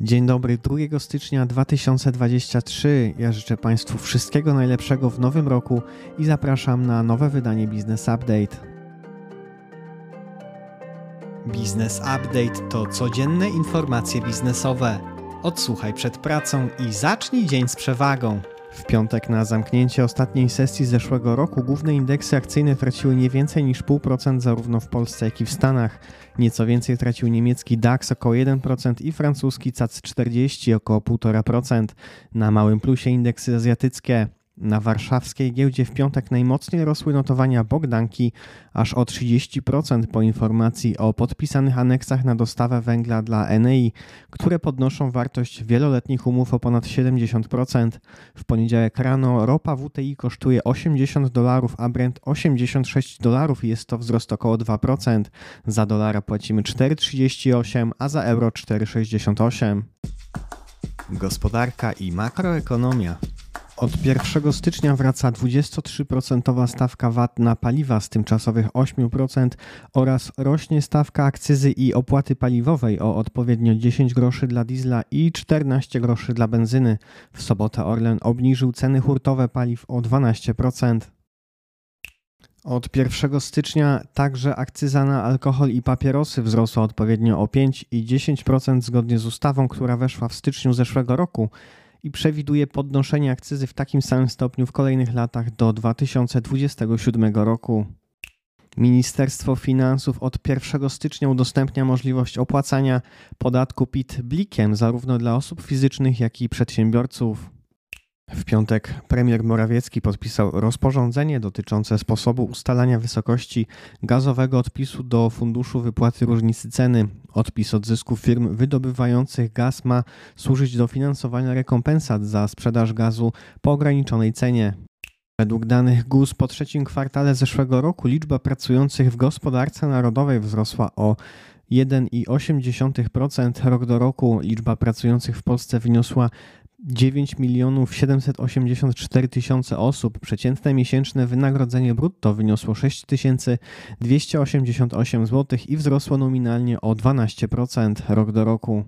Dzień dobry, 2 stycznia 2023. Ja życzę Państwu wszystkiego najlepszego w nowym roku i zapraszam na nowe wydanie Business Update. Business Update to codzienne informacje biznesowe. Odsłuchaj przed pracą i zacznij dzień z przewagą. W piątek na zamknięcie ostatniej sesji zeszłego roku główne indeksy akcyjne traciły nie więcej niż 0,5% zarówno w Polsce, jak i w Stanach. Nieco więcej tracił niemiecki DAX około 1% i francuski CAC 40 około 1,5%. Na małym plusie indeksy azjatyckie. Na warszawskiej giełdzie w piątek najmocniej rosły notowania Bogdanki aż o 30% po informacji o podpisanych aneksach na dostawę węgla dla Enei, które podnoszą wartość wieloletnich umów o ponad 70%. W poniedziałek rano ropa WTI kosztuje 80 dolarów, a Brent 86 dolarów i jest to wzrost około 2%. Za dolara płacimy 4,38, a za euro 4,68. Gospodarka i makroekonomia. Od 1 stycznia wraca 23% stawka VAT na paliwa z tymczasowych 8% oraz rośnie stawka akcyzy i opłaty paliwowej o odpowiednio 10 groszy dla diesla i 14 groszy dla benzyny. W sobotę Orlen obniżył ceny hurtowe paliw o 12%. Od 1 stycznia także akcyza na alkohol i papierosy wzrosła odpowiednio o 5 i 10% zgodnie z ustawą, która weszła w styczniu zeszłego roku i przewiduje podnoszenie akcyzy w takim samym stopniu w kolejnych latach do 2027 roku. Ministerstwo Finansów od 1 stycznia udostępnia możliwość opłacania podatku PIT blikiem zarówno dla osób fizycznych, jak i przedsiębiorców. W piątek premier Morawiecki podpisał rozporządzenie dotyczące sposobu ustalania wysokości gazowego odpisu do Funduszu Wypłaty Różnicy Ceny. Odpis od zysku firm wydobywających gaz ma służyć do finansowania rekompensat za sprzedaż gazu po ograniczonej cenie. Według danych GUS po trzecim kwartale zeszłego roku liczba pracujących w gospodarce narodowej wzrosła o 1,8% rok do roku. Liczba pracujących w Polsce wyniosła 9 milionów 784 tysiące osób. Przeciętne miesięczne wynagrodzenie brutto wyniosło 6288 zł i wzrosło nominalnie o 12% rok do roku.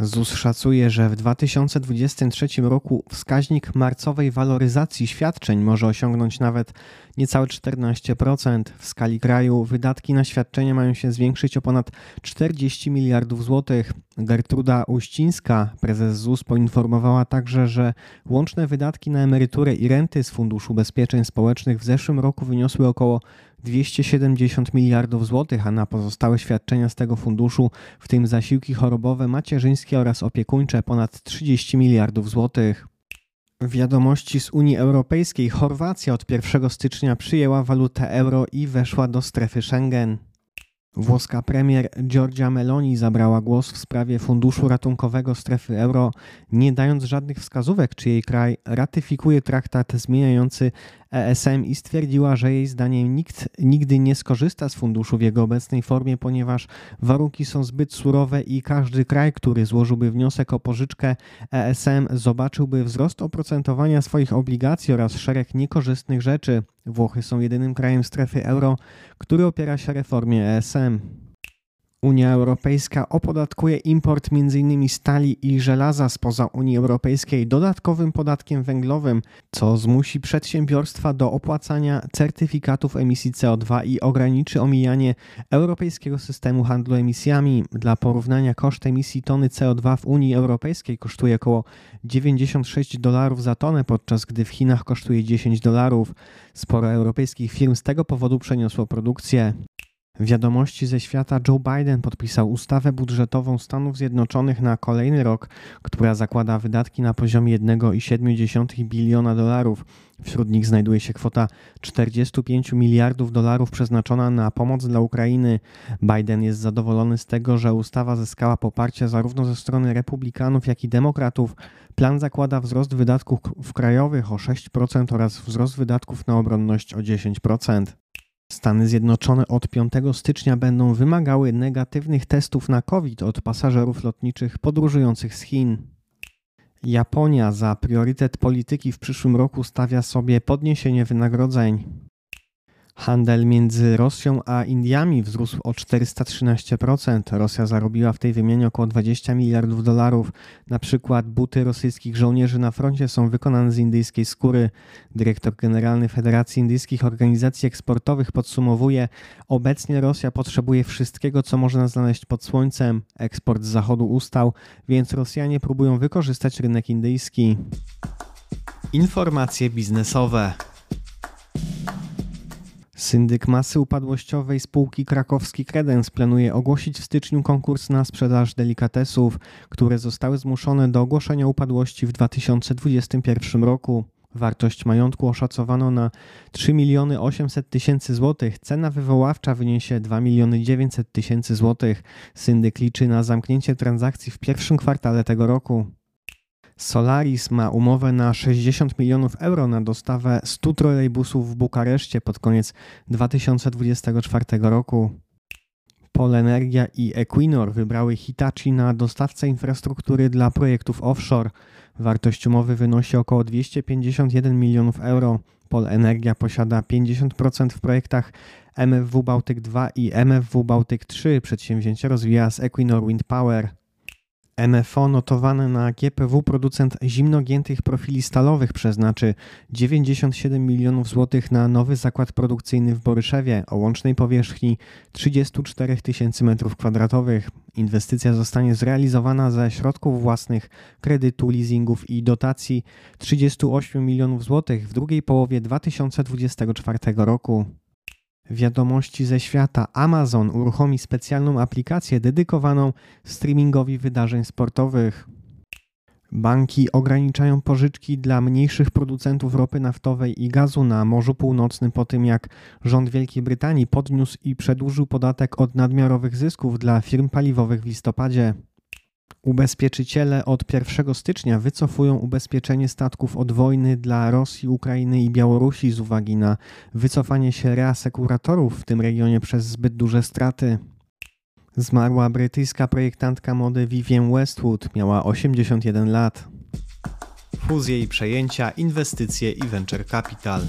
ZUS szacuje, że w 2023 roku wskaźnik marcowej waloryzacji świadczeń może osiągnąć nawet niecałe 14%. W skali kraju wydatki na świadczenia mają się zwiększyć o ponad 40 miliardów złotych. Gertruda Uścińska, prezes ZUS, poinformowała także, że łączne wydatki na emeryturę i renty z Funduszu Ubezpieczeń Społecznych w zeszłym roku wyniosły około 270 miliardów złotych, a na pozostałe świadczenia z tego funduszu, w tym zasiłki chorobowe, macierzyńskie oraz opiekuńcze, ponad 30 miliardów złotych. Wiadomości z Unii Europejskiej. Chorwacja od 1 stycznia przyjęła walutę euro i weszła do strefy Schengen. Włoska premier Giorgia Meloni zabrała głos w sprawie funduszu ratunkowego strefy euro, nie dając żadnych wskazówek, czy jej kraj ratyfikuje traktat zmieniający ESM i stwierdziła, że jej zdaniem nikt nigdy nie skorzysta z funduszu w jego obecnej formie, ponieważ warunki są zbyt surowe i każdy kraj, który złożyłby wniosek o pożyczkę ESM, zobaczyłby wzrost oprocentowania swoich obligacji oraz szereg niekorzystnych rzeczy. Włochy są jedynym krajem strefy euro, który opiera się reformie ESM. Unia Europejska opodatkuje import m.in. stali i żelaza spoza Unii Europejskiej dodatkowym podatkiem węglowym, co zmusi przedsiębiorstwa do opłacania certyfikatów emisji CO2 i ograniczy omijanie europejskiego systemu handlu emisjami. Dla porównania koszt emisji tony CO2 w Unii Europejskiej kosztuje około 96 dolarów za tonę, podczas gdy w Chinach kosztuje 10 dolarów. Sporo europejskich firm z tego powodu przeniosło produkcję. Wiadomości ze świata Joe Biden podpisał ustawę budżetową Stanów Zjednoczonych na kolejny rok, która zakłada wydatki na poziomie 1,7 biliona dolarów. Wśród nich znajduje się kwota 45 miliardów dolarów przeznaczona na pomoc dla Ukrainy. Biden jest zadowolony z tego, że ustawa zyskała poparcie zarówno ze strony republikanów, jak i demokratów. Plan zakłada wzrost wydatków krajowych o 6% oraz wzrost wydatków na obronność o 10%. Stany Zjednoczone od 5 stycznia będą wymagały negatywnych testów na COVID od pasażerów lotniczych podróżujących z Chin. Japonia za priorytet polityki w przyszłym roku stawia sobie podniesienie wynagrodzeń. Handel między Rosją a Indiami wzrósł o 413%. Rosja zarobiła w tej wymianie około 20 miliardów dolarów. Na przykład buty rosyjskich żołnierzy na froncie są wykonane z indyjskiej skóry. Dyrektor generalny Federacji Indyjskich Organizacji Eksportowych podsumowuje: Obecnie Rosja potrzebuje wszystkiego, co można znaleźć pod słońcem. Eksport z zachodu ustał, więc Rosjanie próbują wykorzystać rynek indyjski. Informacje biznesowe. Syndyk masy upadłościowej spółki krakowski Credence planuje ogłosić w styczniu konkurs na sprzedaż delikatesów, które zostały zmuszone do ogłoszenia upadłości w 2021 roku. Wartość majątku oszacowano na 3 miliony 800 tysięcy złotych. Cena wywoławcza wyniesie 2 miliony 900 tysięcy złotych. Syndyk liczy na zamknięcie transakcji w pierwszym kwartale tego roku. Solaris ma umowę na 60 milionów euro na dostawę 100 trolejbusów w Bukareszcie pod koniec 2024 roku. Polenergia i Equinor wybrały Hitachi na dostawcę infrastruktury dla projektów offshore. Wartość umowy wynosi około 251 milionów euro. Polenergia posiada 50% w projektach MFW Bałtyk 2 i MFW Bałtyk 3. Przedsięwzięcie rozwija z Equinor Wind Power. MFO notowany na GPW producent zimnogiętych profili stalowych przeznaczy 97 milionów złotych na nowy zakład produkcyjny w Boryszewie o łącznej powierzchni 34 tysięcy m2. Inwestycja zostanie zrealizowana ze środków własnych, kredytu, leasingów i dotacji 38 milionów złotych w drugiej połowie 2024 roku. Wiadomości ze świata Amazon uruchomi specjalną aplikację dedykowaną streamingowi wydarzeń sportowych. Banki ograniczają pożyczki dla mniejszych producentów ropy naftowej i gazu na Morzu Północnym po tym, jak rząd Wielkiej Brytanii podniósł i przedłużył podatek od nadmiarowych zysków dla firm paliwowych w listopadzie. Ubezpieczyciele od 1 stycznia wycofują ubezpieczenie statków od wojny dla Rosji, Ukrainy i Białorusi z uwagi na wycofanie się reasekuratorów w tym regionie przez zbyt duże straty. Zmarła brytyjska projektantka mody Vivienne Westwood, miała 81 lat. Fuzje i przejęcia, inwestycje i venture capital.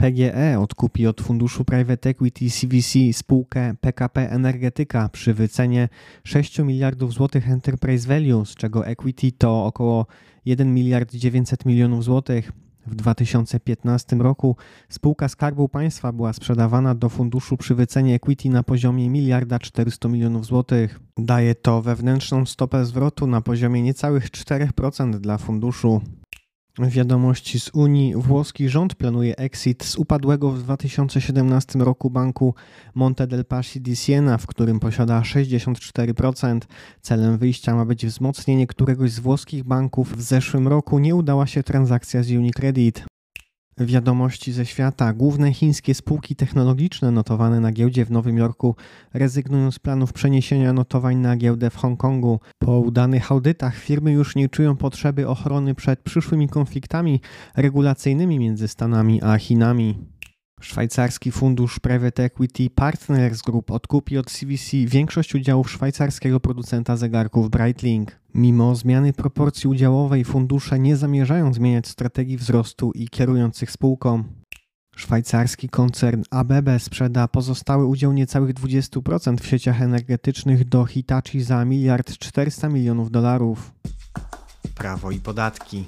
PGE odkupi od funduszu Private Equity CVC spółkę PKP Energetyka przy wycenie 6 miliardów złotych enterprise value, z czego equity to około 1 miliard 900 milionów złotych. W 2015 roku spółka Skarbu Państwa była sprzedawana do funduszu przy wycenie equity na poziomie miliarda 400 milionów złotych. Daje to wewnętrzną stopę zwrotu na poziomie niecałych 4% dla funduszu. Wiadomości z Unii. Włoski rząd planuje exit z upadłego w 2017 roku banku Monte del Paschi di Siena, w którym posiada 64%. Celem wyjścia ma być wzmocnienie któregoś z włoskich banków. W zeszłym roku nie udała się transakcja z Unicredit. Wiadomości ze świata. Główne chińskie spółki technologiczne notowane na giełdzie w Nowym Jorku rezygnują z planów przeniesienia notowań na giełdę w Hongkongu. Po udanych audytach firmy już nie czują potrzeby ochrony przed przyszłymi konfliktami regulacyjnymi między Stanami a Chinami. Szwajcarski fundusz Private Equity Partners Group odkupi od CVC większość udziałów szwajcarskiego producenta zegarków Breitling. Mimo zmiany proporcji udziałowej fundusze nie zamierzają zmieniać strategii wzrostu i kierujących spółką. Szwajcarski koncern ABB sprzeda pozostały udział niecałych 20% w sieciach energetycznych do Hitachi za miliard 400 milionów dolarów. Prawo i podatki.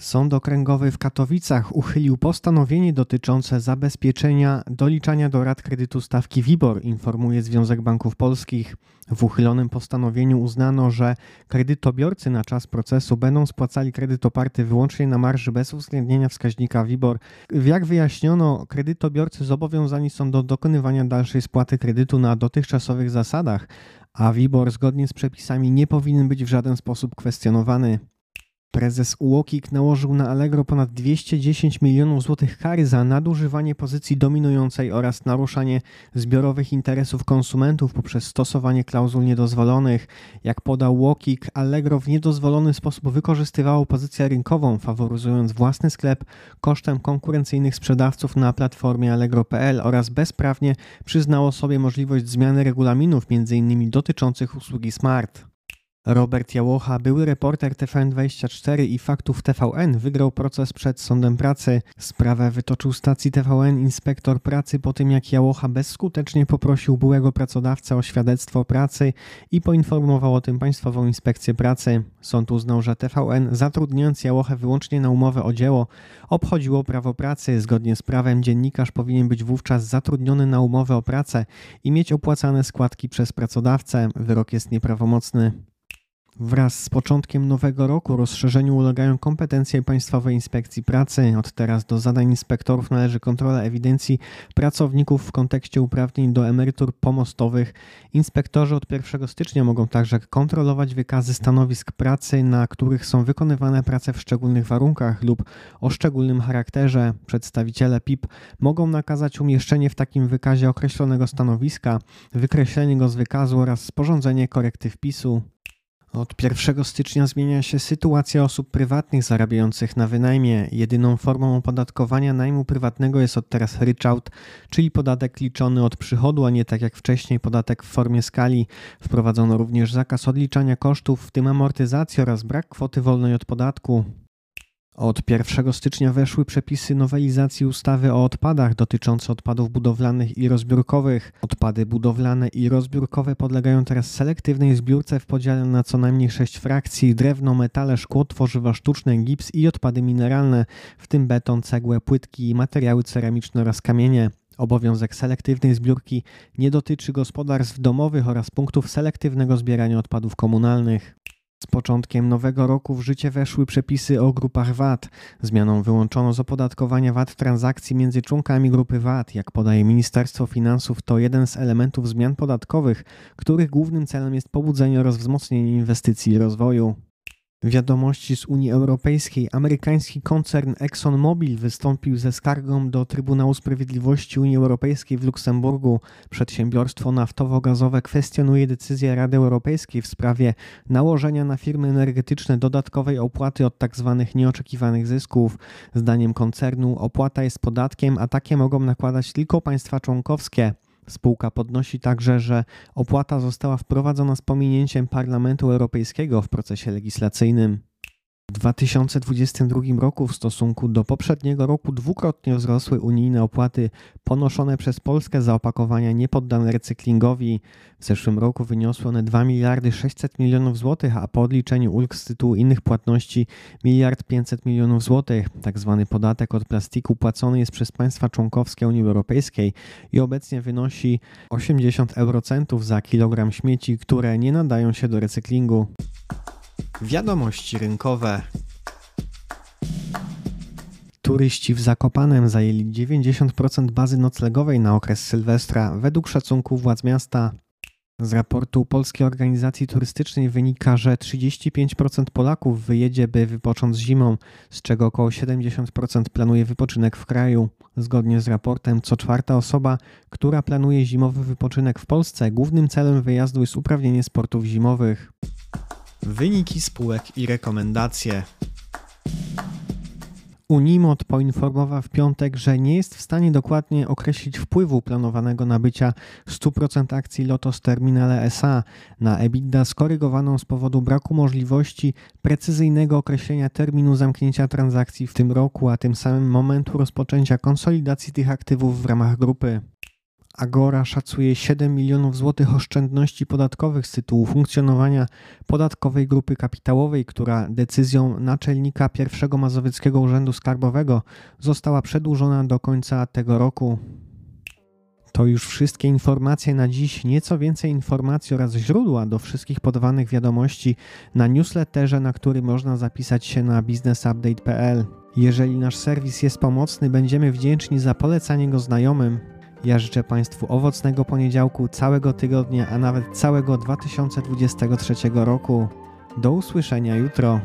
Sąd Okręgowy w Katowicach uchylił postanowienie dotyczące zabezpieczenia doliczania do rat kredytu stawki WIBOR, informuje Związek Banków Polskich. W uchylonym postanowieniu uznano, że kredytobiorcy na czas procesu będą spłacali kredyt oparty wyłącznie na marży bez uwzględnienia wskaźnika WIBOR. Jak wyjaśniono, kredytobiorcy zobowiązani są do dokonywania dalszej spłaty kredytu na dotychczasowych zasadach, a WIBOR zgodnie z przepisami nie powinien być w żaden sposób kwestionowany. Prezes UOKiK nałożył na Allegro ponad 210 milionów złotych kary za nadużywanie pozycji dominującej oraz naruszanie zbiorowych interesów konsumentów poprzez stosowanie klauzul niedozwolonych. Jak podał UOKiK, Allegro w niedozwolony sposób wykorzystywało pozycję rynkową, faworyzując własny sklep kosztem konkurencyjnych sprzedawców na platformie Allegro.pl oraz bezprawnie przyznało sobie możliwość zmiany regulaminów, m.in. dotyczących usługi Smart. Robert Jałocha, były reporter TVN24 i faktów TVN, wygrał proces przed Sądem Pracy. Sprawę wytoczył stacji TVN inspektor pracy po tym, jak Jałocha bezskutecznie poprosił byłego pracodawcę o świadectwo pracy i poinformował o tym Państwową Inspekcję Pracy. Sąd uznał, że TVN, zatrudniając Jałochę wyłącznie na umowę o dzieło, obchodziło prawo pracy. Zgodnie z prawem dziennikarz powinien być wówczas zatrudniony na umowę o pracę i mieć opłacane składki przez pracodawcę. Wyrok jest nieprawomocny. Wraz z początkiem nowego roku rozszerzeniu ulegają kompetencje Państwowej Inspekcji Pracy. Od teraz do zadań inspektorów należy kontrola ewidencji pracowników w kontekście uprawnień do emerytur pomostowych. Inspektorzy od 1 stycznia mogą także kontrolować wykazy stanowisk pracy, na których są wykonywane prace w szczególnych warunkach lub o szczególnym charakterze. Przedstawiciele PIP mogą nakazać umieszczenie w takim wykazie określonego stanowiska, wykreślenie go z wykazu oraz sporządzenie korekty wpisu. Od 1 stycznia zmienia się sytuacja osób prywatnych zarabiających na wynajmie. Jedyną formą opodatkowania najmu prywatnego jest od teraz ryczałt, czyli podatek liczony od przychodu, a nie tak jak wcześniej podatek w formie skali. Wprowadzono również zakaz odliczania kosztów, w tym amortyzacji oraz brak kwoty wolnej od podatku. Od 1 stycznia weszły przepisy nowelizacji ustawy o odpadach dotyczące odpadów budowlanych i rozbiórkowych. Odpady budowlane i rozbiórkowe podlegają teraz selektywnej zbiórce w podziale na co najmniej sześć frakcji: drewno, metale, szkło, tworzywa sztuczne, gips i odpady mineralne, w tym beton, cegłę, płytki, materiały ceramiczne oraz kamienie. Obowiązek selektywnej zbiórki nie dotyczy gospodarstw domowych oraz punktów selektywnego zbierania odpadów komunalnych. Z początkiem nowego roku w życie weszły przepisy o grupach VAT. Zmianą wyłączono z opodatkowania VAT transakcji między członkami grupy VAT. Jak podaje Ministerstwo Finansów, to jeden z elementów zmian podatkowych, których głównym celem jest pobudzenie oraz wzmocnienie inwestycji i rozwoju. Wiadomości z Unii Europejskiej. Amerykański koncern ExxonMobil wystąpił ze skargą do Trybunału Sprawiedliwości Unii Europejskiej w Luksemburgu. Przedsiębiorstwo naftowo-gazowe kwestionuje decyzję Rady Europejskiej w sprawie nałożenia na firmy energetyczne dodatkowej opłaty od tzw. Tak nieoczekiwanych zysków. Zdaniem koncernu opłata jest podatkiem, a takie mogą nakładać tylko państwa członkowskie. Spółka podnosi także, że opłata została wprowadzona z pominięciem Parlamentu Europejskiego w procesie legislacyjnym. W 2022 roku w stosunku do poprzedniego roku dwukrotnie wzrosły unijne opłaty ponoszone przez Polskę za opakowania niepoddane recyklingowi. W zeszłym roku wyniosły one 2 miliardy 600 milionów złotych, a po odliczeniu ulg z tytułu innych płatności miliard 500 milionów złotych. Tak zwany podatek od plastiku płacony jest przez państwa członkowskie Unii Europejskiej i obecnie wynosi 80 eurocentów za kilogram śmieci, które nie nadają się do recyklingu. Wiadomości rynkowe. Turyści w Zakopanem zajęli 90% bazy noclegowej na okres Sylwestra, według szacunków władz miasta. Z raportu Polskiej Organizacji Turystycznej wynika, że 35% Polaków wyjedzie, by wypocząć zimą, z czego około 70% planuje wypoczynek w kraju. Zgodnie z raportem, co czwarta osoba, która planuje zimowy wypoczynek w Polsce, głównym celem wyjazdu jest uprawnienie sportów zimowych. Wyniki spółek i rekomendacje. Unimod poinformował w piątek, że nie jest w stanie dokładnie określić wpływu planowanego nabycia 100% akcji Lotos Terminale SA na EBITDA skorygowaną z powodu braku możliwości precyzyjnego określenia terminu zamknięcia transakcji w tym roku, a tym samym momentu rozpoczęcia konsolidacji tych aktywów w ramach grupy. Agora szacuje 7 milionów złotych oszczędności podatkowych z tytułu funkcjonowania podatkowej grupy kapitałowej, która decyzją naczelnika pierwszego Mazowieckiego Urzędu Skarbowego została przedłużona do końca tego roku. To już wszystkie informacje na dziś. Nieco więcej informacji oraz źródła do wszystkich podawanych wiadomości na newsletterze, na który można zapisać się na businessupdate.pl. Jeżeli nasz serwis jest pomocny, będziemy wdzięczni za polecanie go znajomym. Ja życzę Państwu owocnego poniedziałku, całego tygodnia, a nawet całego 2023 roku. Do usłyszenia jutro.